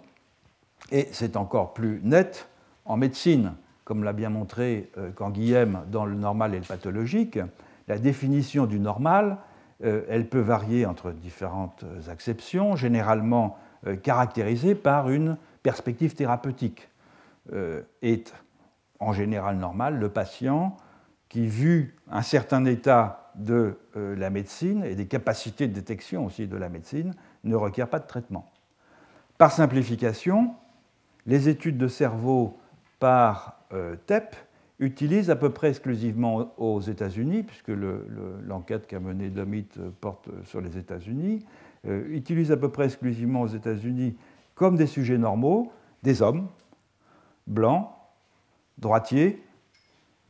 Et c'est encore plus net en médecine, comme l'a bien montré euh, Canguilhem dans le normal et le pathologique. La définition du normal euh, elle peut varier entre différentes acceptions, généralement euh, caractérisée par une perspective thérapeutique. Euh, est en général normal le patient qui, vu un certain état de la médecine et des capacités de détection aussi de la médecine, ne requiert pas de traitement. Par simplification, les études de cerveau par TEP utilise à peu près exclusivement aux États-Unis, puisque l'enquête qu'a menée Domit euh, porte sur les États-Unis, euh, utilise à peu près exclusivement aux États-Unis comme des sujets normaux des hommes blancs, droitiers,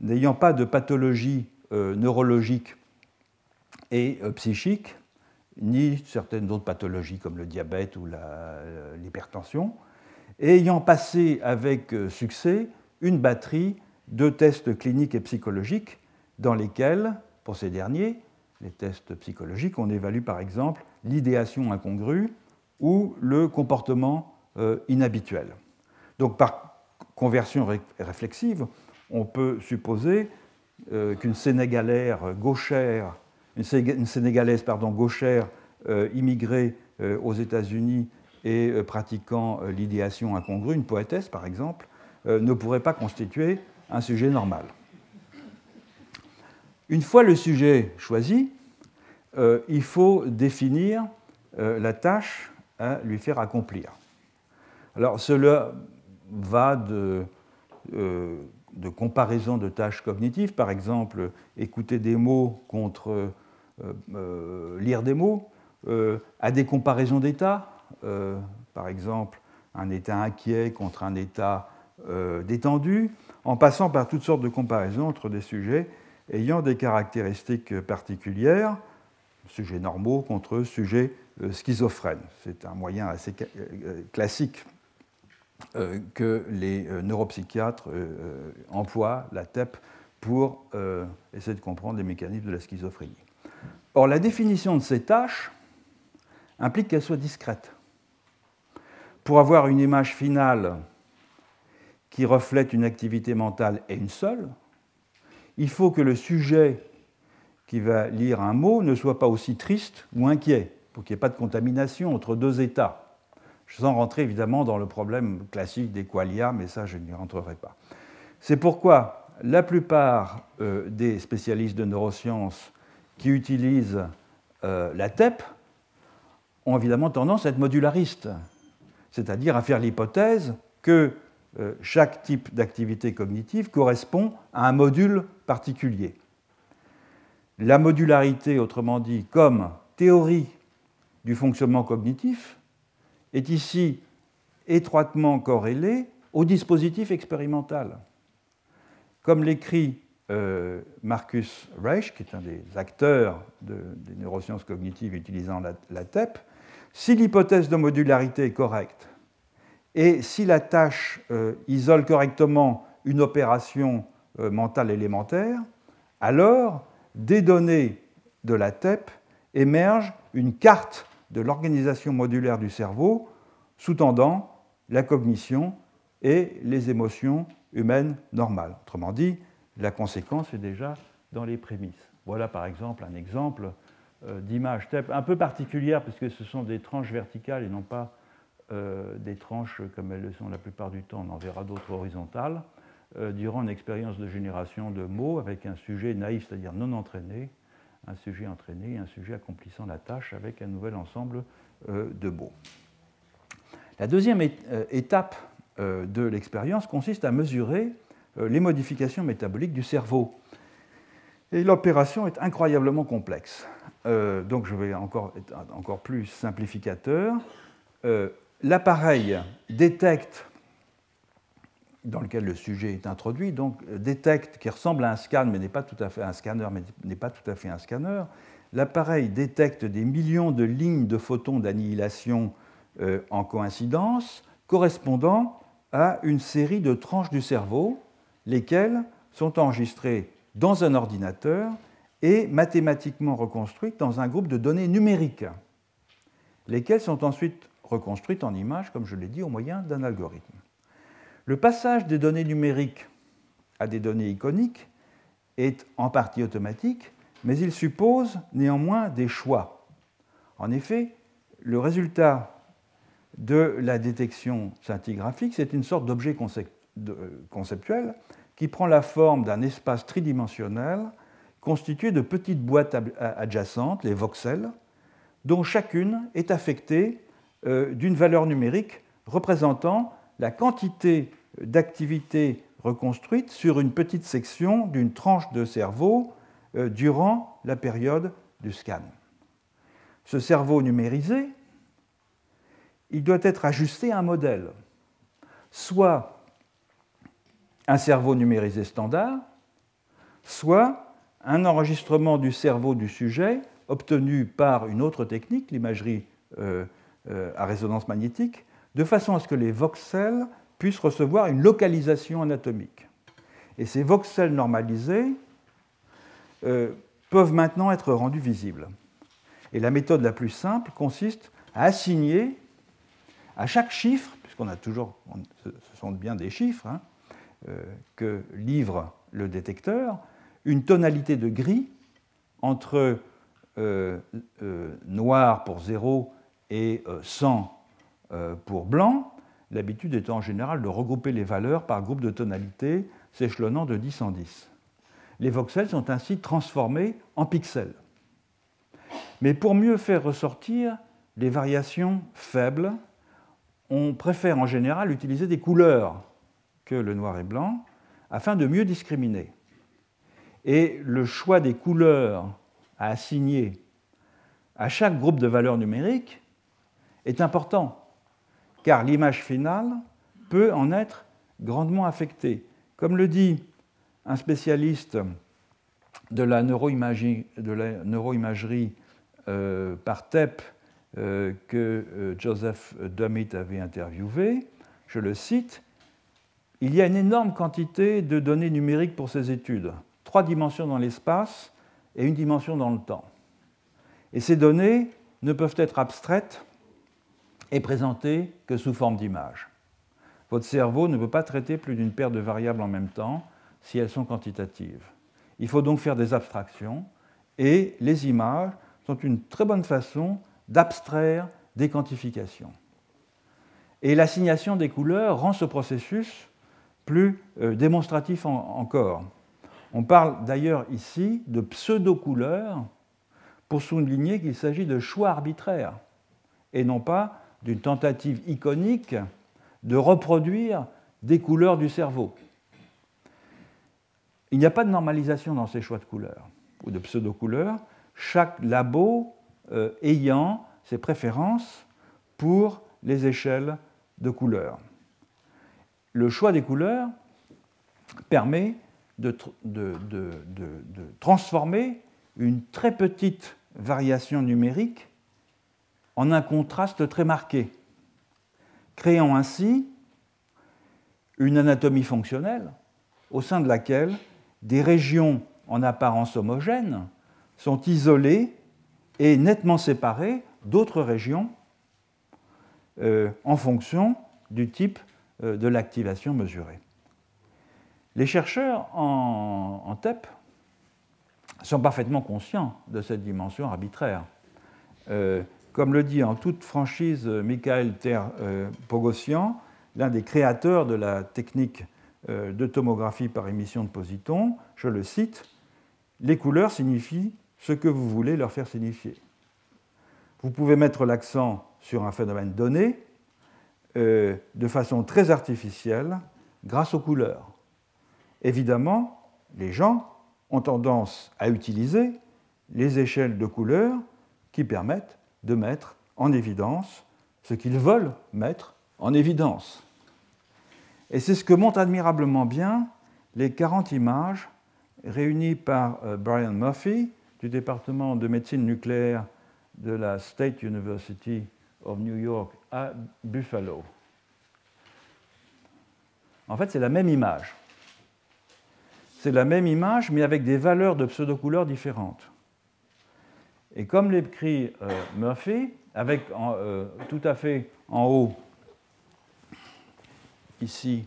n'ayant pas de pathologie euh, neurologique et psychique, ni certaines autres pathologies comme le diabète ou l'hypertension, et ayant passé avec succès une batterie deux tests cliniques et psychologiques dans lesquels, pour ces derniers, les tests psychologiques, on évalue par exemple l'idéation incongrue ou le comportement euh, inhabituel. Donc par conversion réflexive, on peut supposer euh, qu'une Sénégalaise gauchère, une Sénégalaise gauchère euh, immigrée aux États-Unis et pratiquant l'idéation incongrue, une poétesse par exemple, ne pourrait pas constituer un sujet normal. Une fois le sujet choisi, euh, il faut définir euh, la tâche à lui faire accomplir. Alors cela va de, euh, de, comparaison de tâches cognitives, par exemple écouter des mots contre lire des mots, à des comparaisons d'états, par exemple un état inquiet contre un état détendu, en passant par toutes sortes de comparaisons entre des sujets ayant des caractéristiques particulières, sujets normaux contre sujets euh, schizophrènes. C'est un moyen assez euh, classique euh, que les neuropsychiatres emploient, la TEP, pour essayer de comprendre les mécanismes de la schizophrénie. Or, la définition de ces tâches implique qu'elles soient discrètes. Pour avoir une image finale qui reflète une activité mentale et une seule, il faut que le sujet qui va lire un mot ne soit pas aussi triste ou inquiet, pour qu'il n'y ait pas de contamination entre deux états. Sans rentrer évidemment dans le problème classique des qualia, mais ça je n'y rentrerai pas. C'est pourquoi la plupart euh, des spécialistes de neurosciences qui utilisent euh, la TEP ont évidemment tendance à être modularistes, c'est-à-dire à faire l'hypothèse que euh, chaque type d'activité cognitive correspond à un module particulier. La modularité, autrement dit, comme théorie du fonctionnement cognitif, est ici étroitement corrélée au dispositif expérimental. Comme l'écrit euh, Marcus Reich, qui est un des acteurs des neurosciences cognitives utilisant la, TEP, si l'hypothèse de modularité est correcte et si la tâche euh, isole correctement une opération euh, mentale élémentaire, alors des données de la TEP émerge une carte de l'organisation modulaire du cerveau sous-tendant la cognition et les émotions humaines normales. Autrement dit, la conséquence est déjà dans les prémices. Voilà par exemple un exemple euh, d'image un peu particulière puisque ce sont des tranches verticales et non pas euh, des tranches comme elles le sont la plupart du temps, on en verra d'autres horizontales, euh, durant une expérience de génération de mots avec un sujet naïf, c'est-à-dire non entraîné, un sujet entraîné un sujet accomplissant la tâche avec un nouvel ensemble de mots. La deuxième étape de l'expérience consiste à mesurer euh, les modifications métaboliques du cerveau. Et l'opération est incroyablement complexe. Euh, donc je vais encore être encore plus simplificateur. Euh, l'appareil détecte, dans lequel le sujet est introduit, donc détecte, qui ressemble à un scan, mais n'est pas tout à fait un scanner, mais n'est pas tout à fait un scanner. L'appareil détecte des millions de lignes de photons d'annihilation en coïncidence, correspondant à une série de tranches du cerveau lesquelles sont enregistrées dans un ordinateur et mathématiquement reconstruites dans un groupe de données numériques, lesquelles sont ensuite reconstruites en images, comme je l'ai dit, au moyen d'un algorithme. Le passage des données numériques à des données iconiques est en partie automatique, mais il suppose néanmoins des choix. En effet, le résultat de la détection scintigraphique, c'est une sorte d'objet conceptuel qui prend la forme d'un espace tridimensionnel constitué de petites boîtes adjacentes, les voxels, dont chacune est affectée euh, d'une valeur numérique représentant la quantité d'activité reconstruite sur une petite section d'une tranche de cerveau euh, durant la période du scan. Ce cerveau numérisé, il doit être ajusté à un modèle, soit un cerveau numérisé standard, soit un enregistrement du cerveau du sujet obtenu par une autre technique, l'imagerie euh, euh, à résonance magnétique, de façon à ce que les voxels puissent recevoir une localisation anatomique. Et ces voxels normalisés euh, peuvent maintenant être rendus visibles. Et la méthode la plus simple consiste à assigner à chaque chiffre, puisqu'on a toujours, ce sont bien des chiffres, hein, euh, que livre le détecteur, une tonalité de gris entre euh, noir pour 0 et 100 pour blanc, l'habitude étant en général de regrouper les valeurs par groupe de tonalité s'échelonnant de 10 en 10. Les voxels sont ainsi transformés en pixels. Mais pour mieux faire ressortir les variations faibles, on préfère en général utiliser des couleurs que le noir et blanc, afin de mieux discriminer. Et le choix des couleurs à assigner à chaque groupe de valeurs numériques est important, car l'image finale peut en être grandement affectée. Comme le dit un spécialiste de la neuroimagerie, euh, par TEP euh, que euh, Joseph Dummit avait interviewé, je le cite, il y a une énorme quantité de données numériques pour ces études, trois dimensions dans l'espace et une dimension dans le temps. Et ces données ne peuvent être abstraites et présentées que sous forme d'images. Votre cerveau ne peut pas traiter plus d'une paire de variables en même temps si elles sont quantitatives. Il faut donc faire des abstractions et les images sont une très bonne façon d'abstraire des quantifications. Et l'assignation des couleurs rend ce processus plus euh, démonstratif encore. On parle d'ailleurs ici de pseudo-couleurs pour souligner qu'il s'agit de choix arbitraires et non pas d'une tentative iconique de reproduire des couleurs du cerveau. Il n'y a pas de normalisation dans ces choix de couleurs ou de pseudo-couleurs, chaque labo euh, ayant ses préférences pour les échelles de couleurs. Le choix des couleurs permet de, transformer une très petite variation numérique en un contraste très marqué, créant ainsi une anatomie fonctionnelle au sein de laquelle des régions en apparence homogènes sont isolées et nettement séparées d'autres régions euh, en fonction du type euh, de l'activation mesurée. Les chercheurs en, TEP sont parfaitement conscients de cette dimension arbitraire. Euh, comme le dit en toute franchise Michael Ter-Pogossian, l'un des créateurs de la technique de tomographie par émission de positons, je le cite, les couleurs signifient ce que vous voulez leur faire signifier. Vous pouvez mettre l'accent sur un phénomène donné euh, de façon très artificielle grâce aux couleurs. Évidemment, les gens ont tendance à utiliser les échelles de couleurs qui permettent de mettre en évidence ce qu'ils veulent mettre en évidence. Et c'est ce que montrent admirablement bien les 40 images réunies par euh, Brian Murphy du département de médecine nucléaire de la State University of New York à Buffalo. En fait, c'est la même image. C'est la même image, mais avec des valeurs de pseudo-couleurs différentes. Et comme l'écrit euh, Murphy, avec euh, tout à fait en haut, ici,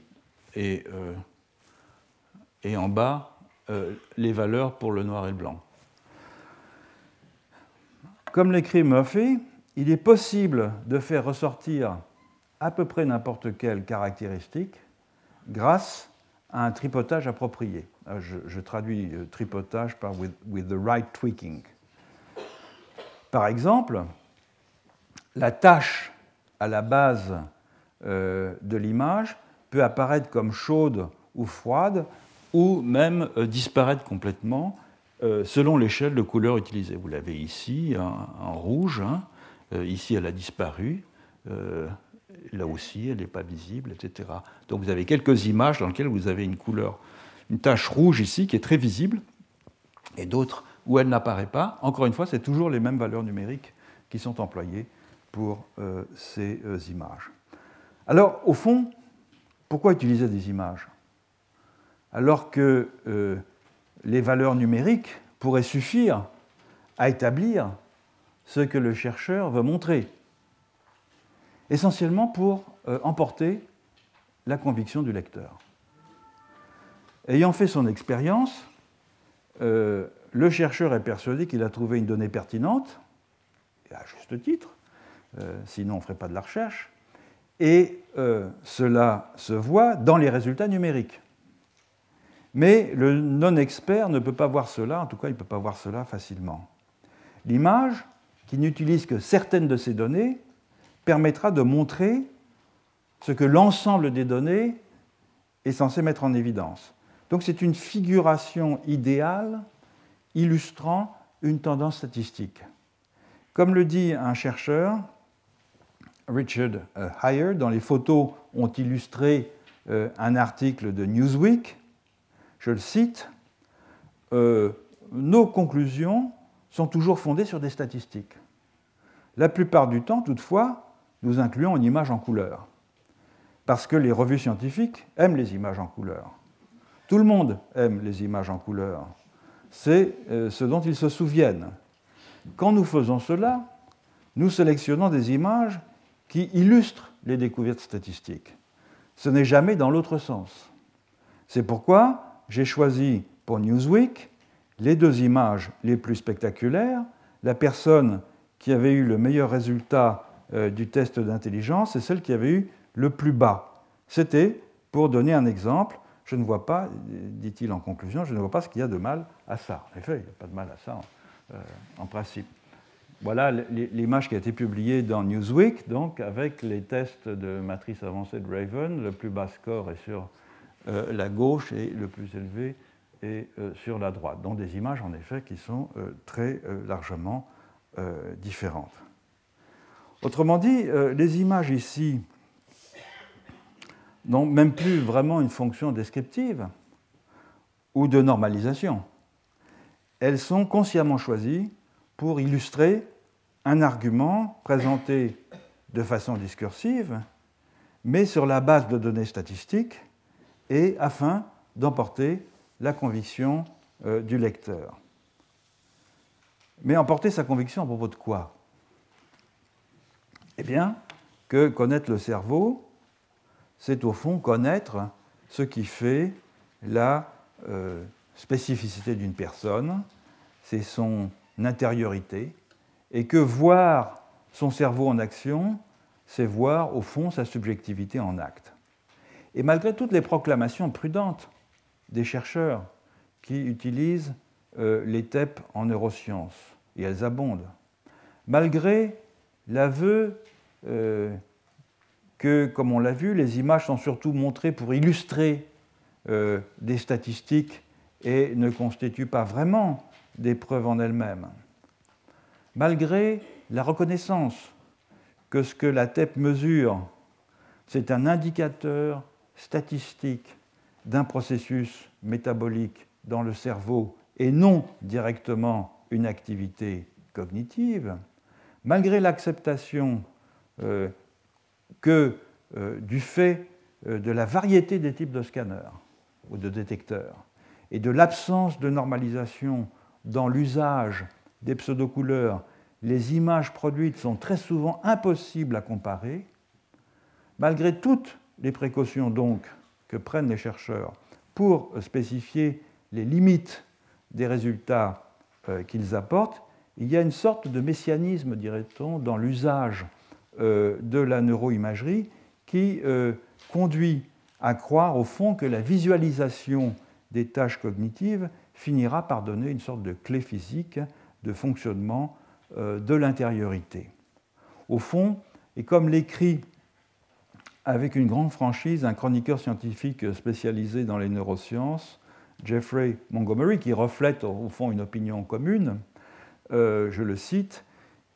et, et en bas, les valeurs pour le noir et le blanc. Comme l'écrit Murphy, il est possible de faire ressortir à peu près n'importe quelle caractéristique grâce à un tripotage approprié. Euh, je, traduis euh, tripotage par with, the right tweaking. Par exemple, la tâche à la base euh, de l'image peut apparaître comme chaude ou froide, ou même disparaître complètement euh, selon l'échelle de couleur utilisée. Vous l'avez ici en, rouge, hein. euh, ici elle a disparu, euh, là aussi elle n'est pas visible, etc. Donc vous avez quelques images dans lesquelles vous avez une couleur, une tache rouge ici qui est très visible, et d'autres où elle n'apparaît pas. Encore une fois, c'est toujours les mêmes valeurs numériques qui sont employées pour ces images. Alors, au fond, pourquoi utiliser des images? Alors que les valeurs numériques pourraient suffire à établir ce que le chercheur veut montrer, essentiellement pour euh, emporter la conviction du lecteur. Ayant fait son expérience, euh, le chercheur est persuadé qu'il a trouvé une donnée pertinente, à juste titre, euh, sinon on ne ferait pas de la recherche, et cela se voit dans les résultats numériques. Mais le non-expert ne peut pas voir cela, en tout cas il ne peut pas voir cela facilement. L'image, qui n'utilise que certaines de ces données, permettra de montrer ce que l'ensemble des données est censé mettre en évidence. Donc c'est une figuration idéale illustrant une tendance statistique. Comme le dit un chercheur, Richard euh, Heyer, dont les photos ont illustré euh, un article de Newsweek, je le cite, euh, nos conclusions sont toujours fondées sur des statistiques. La plupart du temps, toutefois, nous incluons une image en couleur, parce que les revues scientifiques aiment les images en couleur. Tout le monde aime les images en couleur. C'est euh, ce dont ils se souviennent. Quand nous faisons cela, nous sélectionnons des images qui illustrent les découvertes statistiques. Ce n'est jamais dans l'autre sens. C'est pourquoi j'ai choisi pour Newsweek les deux images les plus spectaculaires. La personne qui avait eu le meilleur résultat euh, du test d'intelligence et celle qui avait eu le plus bas. C'était, pour donner un exemple, je ne vois pas, dit-il en conclusion, je ne vois pas ce qu'il y a de mal à ça. En effet, il n'y a pas de mal à ça euh, en principe. voilà l'image qui a été publiée dans Newsweek, donc avec les tests de matrice avancée de Raven. Le plus bas score est sur euh, la gauche et le plus élevé est euh, sur la droite. Donc des images en effet qui sont euh, très largement différentes. Autrement dit, les images ici n'ont même plus vraiment une fonction descriptive ou de normalisation. Elles sont consciemment choisies pour illustrer un argument présenté de façon discursive, mais sur la base de données statistiques et afin d'emporter la conviction euh, du lecteur. Mais emporter sa conviction à propos de quoi? Eh bien, que connaître le cerveau, c'est au fond connaître ce qui fait la euh, spécificité d'une personne, c'est son intériorité, et que voir son cerveau en action, c'est voir au fond sa subjectivité en acte. Et malgré toutes les proclamations prudentes des chercheurs qui utilisent euh, les TEP en neurosciences, et elles abondent, malgré l'aveu euh, que, comme on l'a vu, les images sont surtout montrées pour illustrer euh, des statistiques et ne constituent pas vraiment des preuves en elles-mêmes. Malgré la reconnaissance que ce que la TEP mesure, c'est un indicateur statistique d'un processus métabolique dans le cerveau et non directement une activité cognitive, malgré l'acceptation euh, que euh, du fait euh, de la variété des types de scanners ou de détecteurs et de l'absence de normalisation dans l'usage des pseudocouleurs, les images produites sont très souvent impossibles à comparer. Malgré toutes les précautions donc que prennent les chercheurs pour spécifier les limites des résultats euh, qu'ils apportent, il y a une sorte de messianisme, dirait-on, dans l'usage de la neuroimagerie qui euh, conduit à croire au fond que la visualisation des tâches cognitives finira par donner une sorte de clé physique de fonctionnement euh, de l'intériorité. Au fond, et comme l'écrit avec une grande franchise un chroniqueur scientifique spécialisé dans les neurosciences, Jeffrey Montgomery, qui reflète au fond une opinion commune, je le cite,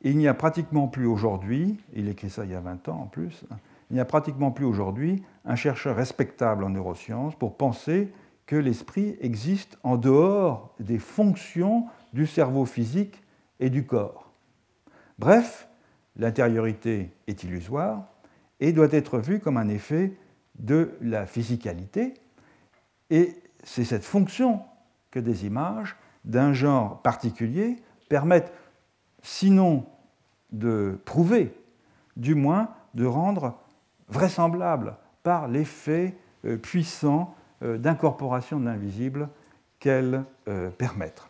il n'y a pratiquement plus aujourd'hui, il écrit ça il y a 20 ans en plus, il n'y a pratiquement plus aujourd'hui un chercheur respectable en neurosciences pour penser que l'esprit existe en dehors des fonctions du cerveau physique et du corps. Bref, l'intériorité est illusoire et doit être vue comme un effet de la physicalité, et c'est cette fonction que des images d'un genre particulier permettent sinon de prouver, du moins de rendre vraisemblable par l'effet euh, puissant euh, d'incorporation de l'invisible qu'elles euh, permettent.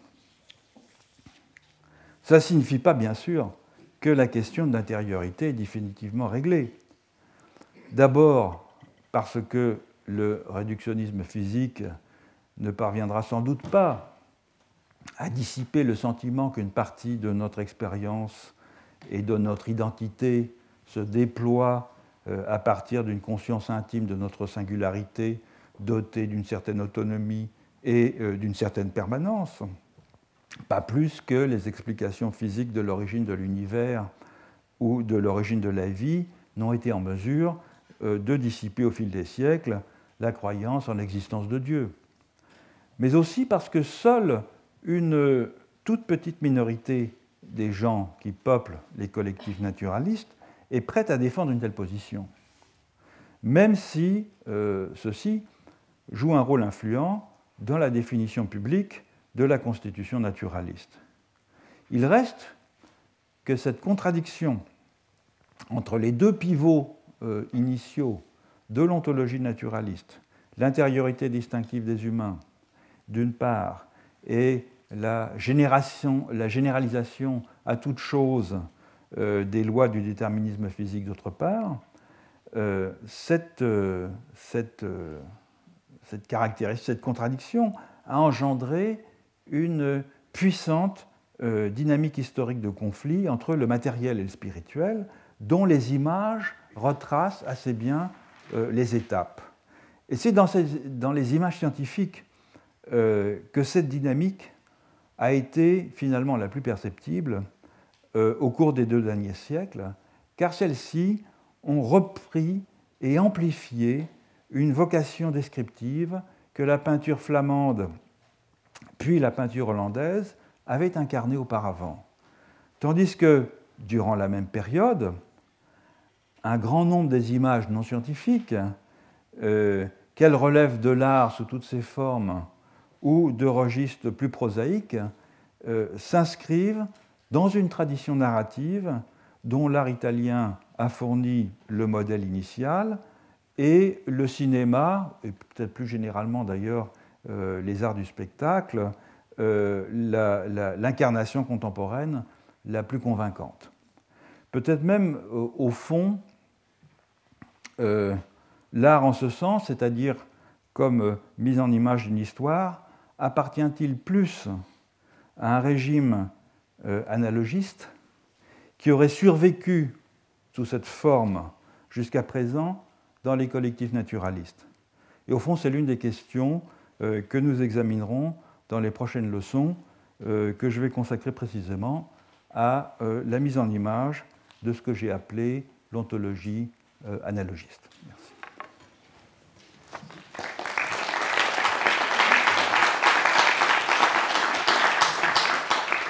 Ça ne signifie pas, bien sûr, que la question d'intériorité est définitivement réglée. D'abord parce que le réductionnisme physique ne parviendra sans doute pas à dissiper le sentiment qu'une partie de notre expérience et de notre identité se déploie euh, à partir d'une conscience intime de notre singularité, dotée d'une certaine autonomie et euh, d'une certaine permanence, pas plus que les explications physiques de l'origine de l'univers ou de l'origine de la vie n'ont été en mesure euh, de dissiper au fil des siècles la croyance en l'existence de Dieu. Mais aussi parce que seule une toute petite minorité des gens qui peuplent les collectifs naturalistes est prête à défendre une telle position, même si euh, ceci joue un rôle influent dans la définition publique de la constitution naturaliste. Il reste que cette contradiction entre les deux pivots euh, initiaux de l'ontologie naturaliste, l'intériorité distinctive des humains, d'une part, et la, généralisation à toute chose euh, des lois du déterminisme physique d'autre part, euh, cette, euh, cette, caractéristique, cette contradiction a engendré une puissante dynamique historique de conflit entre le matériel et le spirituel, dont les images retracent assez bien les étapes. Et c'est dans, les images scientifiques que cette dynamique a été finalement la plus perceptible au cours des deux derniers siècles, car celles-ci ont repris et amplifié une vocation descriptive que la peinture flamande puis la peinture hollandaise avaient incarnée auparavant. Tandis que, durant la même période, un grand nombre des images non scientifiques, euh, qu'elles relèvent de l'art sous toutes ses formes ou de registres plus prosaïques, euh, s'inscrivent dans une tradition narrative dont l'art italien a fourni le modèle initial et le cinéma, et peut-être plus généralement d'ailleurs euh, les arts du spectacle, euh, l'incarnation contemporaine la plus convaincante. Peut-être même au fond, l'art en ce sens, c'est-à-dire comme mise en image d'une histoire, appartient-il plus à un régime analogiste qui aurait survécu sous cette forme jusqu'à présent dans les collectifs naturalistes? Et au fond, c'est l'une des questions euh, que nous examinerons dans les prochaines leçons euh, que je vais consacrer précisément à euh, la mise en image de ce que j'ai appelé l'ontologie analogiste.